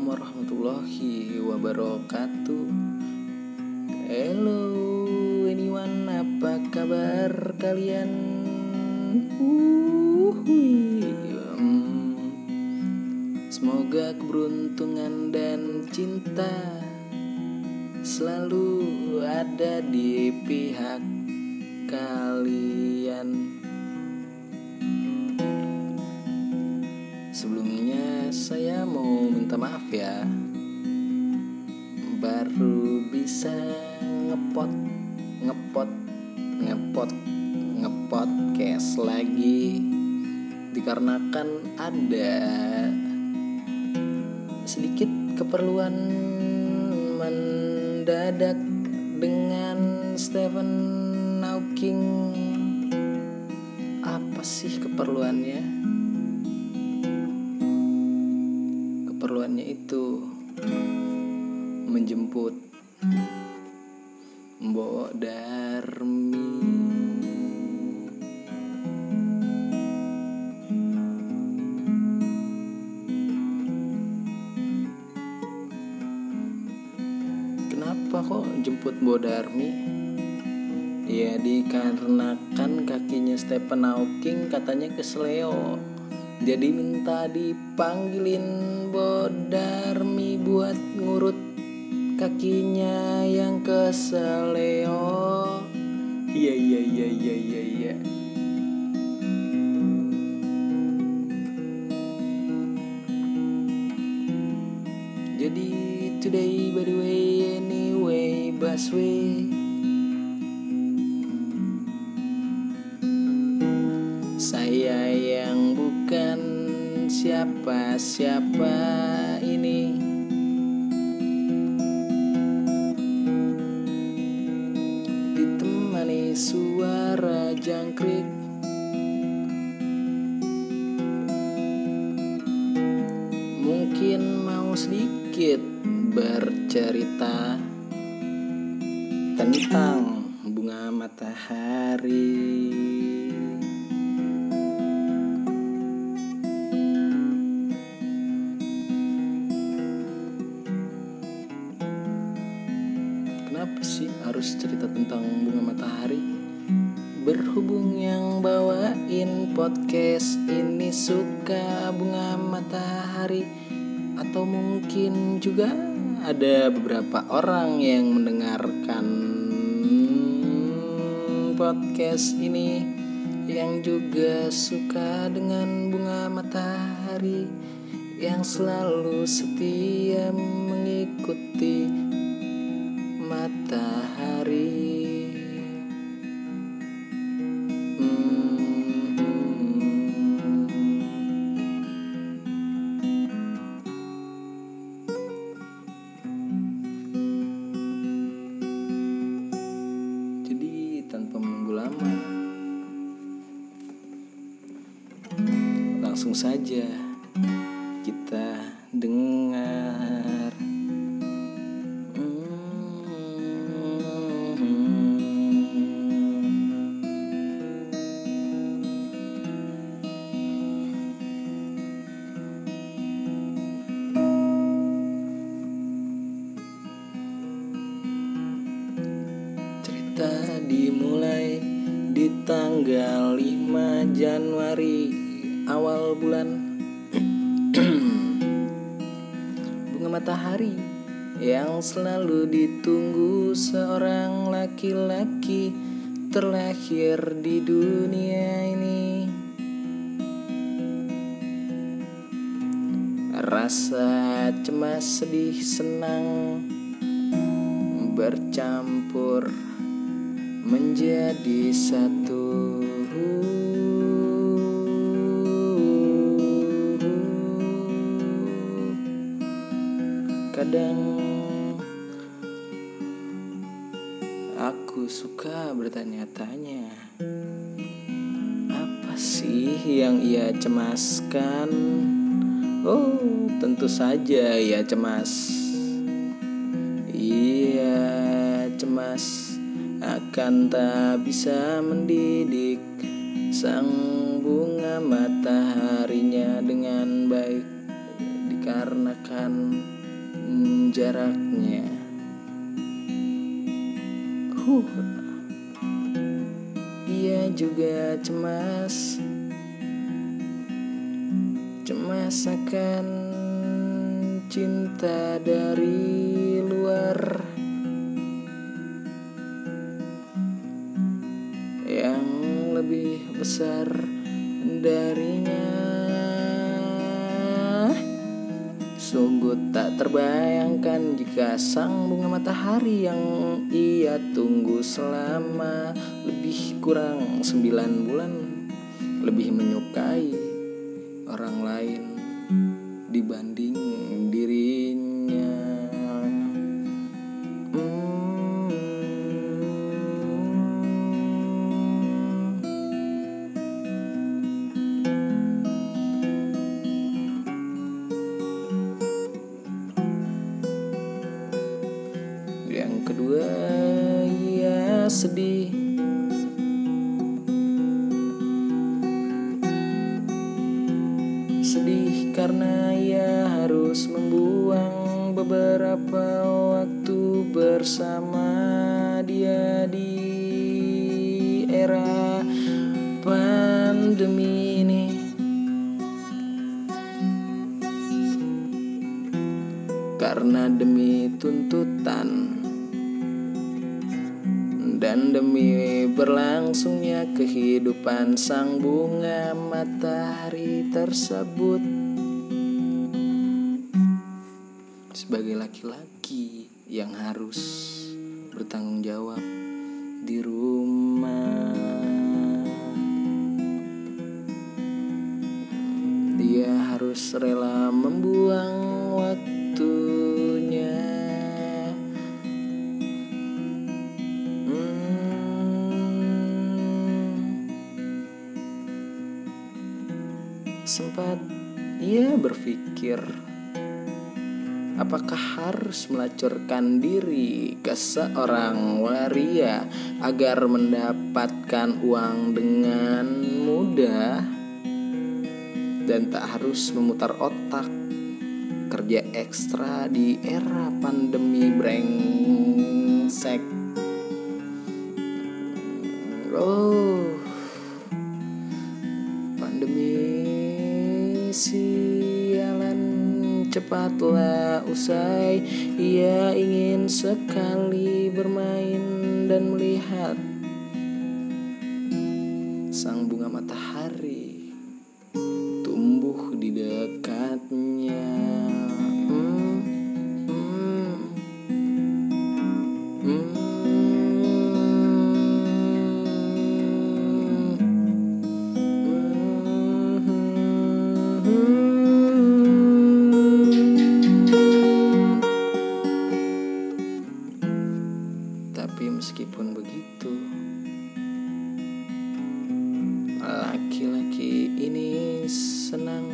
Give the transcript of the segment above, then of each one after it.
Assalamualaikum warahmatullahi wabarakatuh Hello anyone apa kabar kalian. Hmm. Semoga keberuntungan dan cinta Selalu ada di pihak kalian maaf ya. Baru bisa ngepot Ngepot Ngepot Ngepodcast lagi. Dikarenakan ada Sedikit keperluan Mendadak Dengan Stephen Hawking. Apa sih keperluannya? Keperluannya itu menjemput Mbok Darmi. Kenapa kok jemput Mbok Darmi? Ya dikarenakan kakinya Stephen Hawking katanya kesleo. Jadi minta dipanggilin Bodarmi buat ngurut kakinya yang keseleo. Iya iya iya iya iya iya. Jadi today by the way anyway busway siapa-siapa ini? Ditemani suara jangkrik. Mungkin mau sedikit bercerita Tentang bunga matahari bunga matahari? Berhubung yang bawain podcast ini suka bunga matahari Atau mungkin juga ada beberapa orang yang mendengarkan podcast ini Yang juga suka dengan bunga matahari Yang selalu setia mengikuti matahari awal bulan Bunga matahari yang selalu ditunggu seorang laki-laki terlahir di dunia ini. Rasa cemas sedih senang bercampur menjadi satu Kadang aku suka bertanya-tanya Apa sih yang ia cemaskan? Oh, tentu saja ia cemas Ia cemas akan tak bisa mendidik sang bunga mataharinya dengan baik di dikarenakan jaraknya. Huh. Ia juga cemas Cemas akan cinta dari luar Yang lebih besar darinya Sungguh tak terbayangkan jika sang bunga matahari yang ia tunggu selama lebih kurang sembilan bulan lebih menyukai orang lain dibanding sedih. Sedih karena ia harus membuang beberapa waktu bersama dia di era pandemi ini. Karena demi tuntutan demi berlangsungnya kehidupan sang bunga matahari tersebut. Sebagai laki-laki yang harus bertanggung jawab di rumah. Dia harus rela Sempat ia berpikir Apakah harus melacurkan diri ke seorang waria agar mendapatkan uang dengan mudah dan tak harus memutar otak kerja ekstra di era pandemi brengsek. Oh, cepatlah usai. Ia ingin sekali bermain dan melihat Sang bunga matahari tumbuh di dekatnya meskipun begitu, laki-laki ini senang,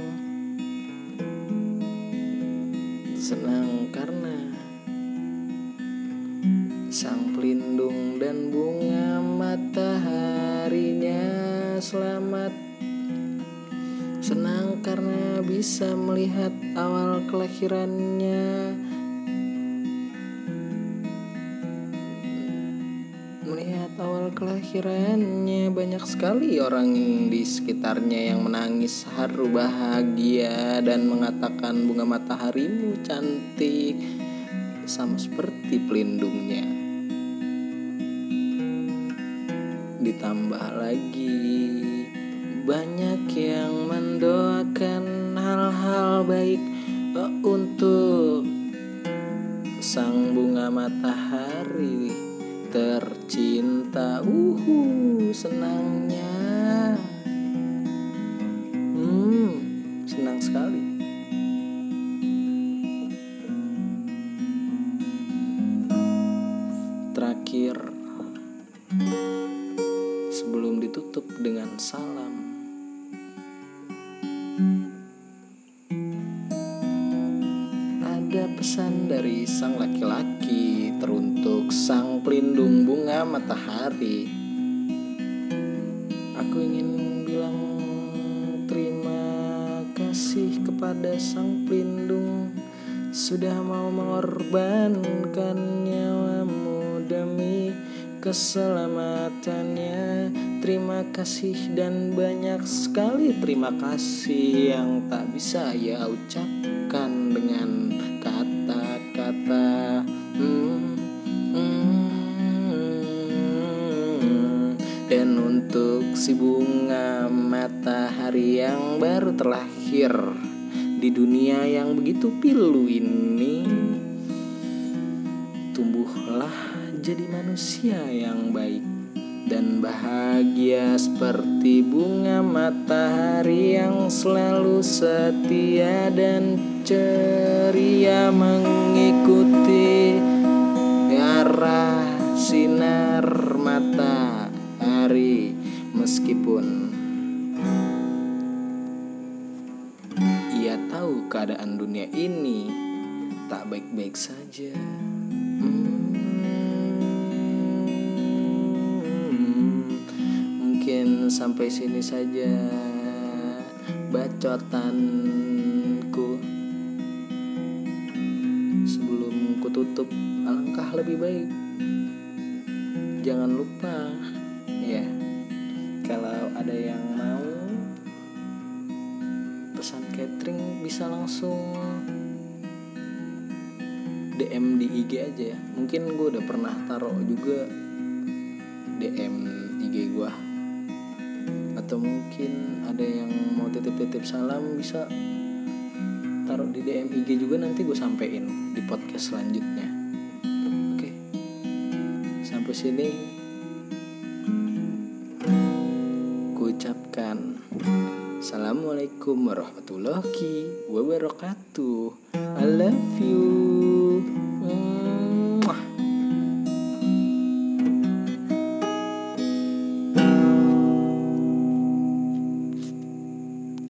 senang karena sang pelindung dan bunga mataharinya selamat. Senang karena bisa melihat awal kelahirannya awal kelahirannya banyak sekali orang di sekitarnya yang menangis haru bahagia dan mengatakan bunga mataharimu cantik sama seperti pelindungnya. Ditambah lagi sekali terakhir sebelum ditutup dengan salam ada pesan dari sang laki-laki teruntuk sang pelindung bunga matahari. Aku ingin kasih kepada pada sang pelindung. Sudah mau mengorbankan nyawamu demi keselamatannya. Terima kasih dan banyak sekali terima kasih yang tak bisa ya ucapkan dengan kata-kata. Hmm, hmm. Dan untuk si bunga matahari yang baru terlahir Di dunia yang begitu pilu ini Tumbuhlah jadi manusia yang baik dan bahagia seperti bunga matahari yang selalu setia dan ceria mengikuti arah sinar matahari. Meskipun keadaan dunia ini tak baik-baik saja. sampai sini saja bacotanku. Sebelum ku tutup alangkah lebih baik. Jangan lupa ya kalau ada yang mau pesan catering bisa langsung DM di IG aja ya. Mungkin gue udah pernah taruh juga DM IG gue atau mungkin ada yang mau titip-titip salam bisa taruh di DM IG juga nanti gue sampein di podcast selanjutnya. Oke. Sampai sini Assalamualaikum warahmatullahi wabarakatuh I love you.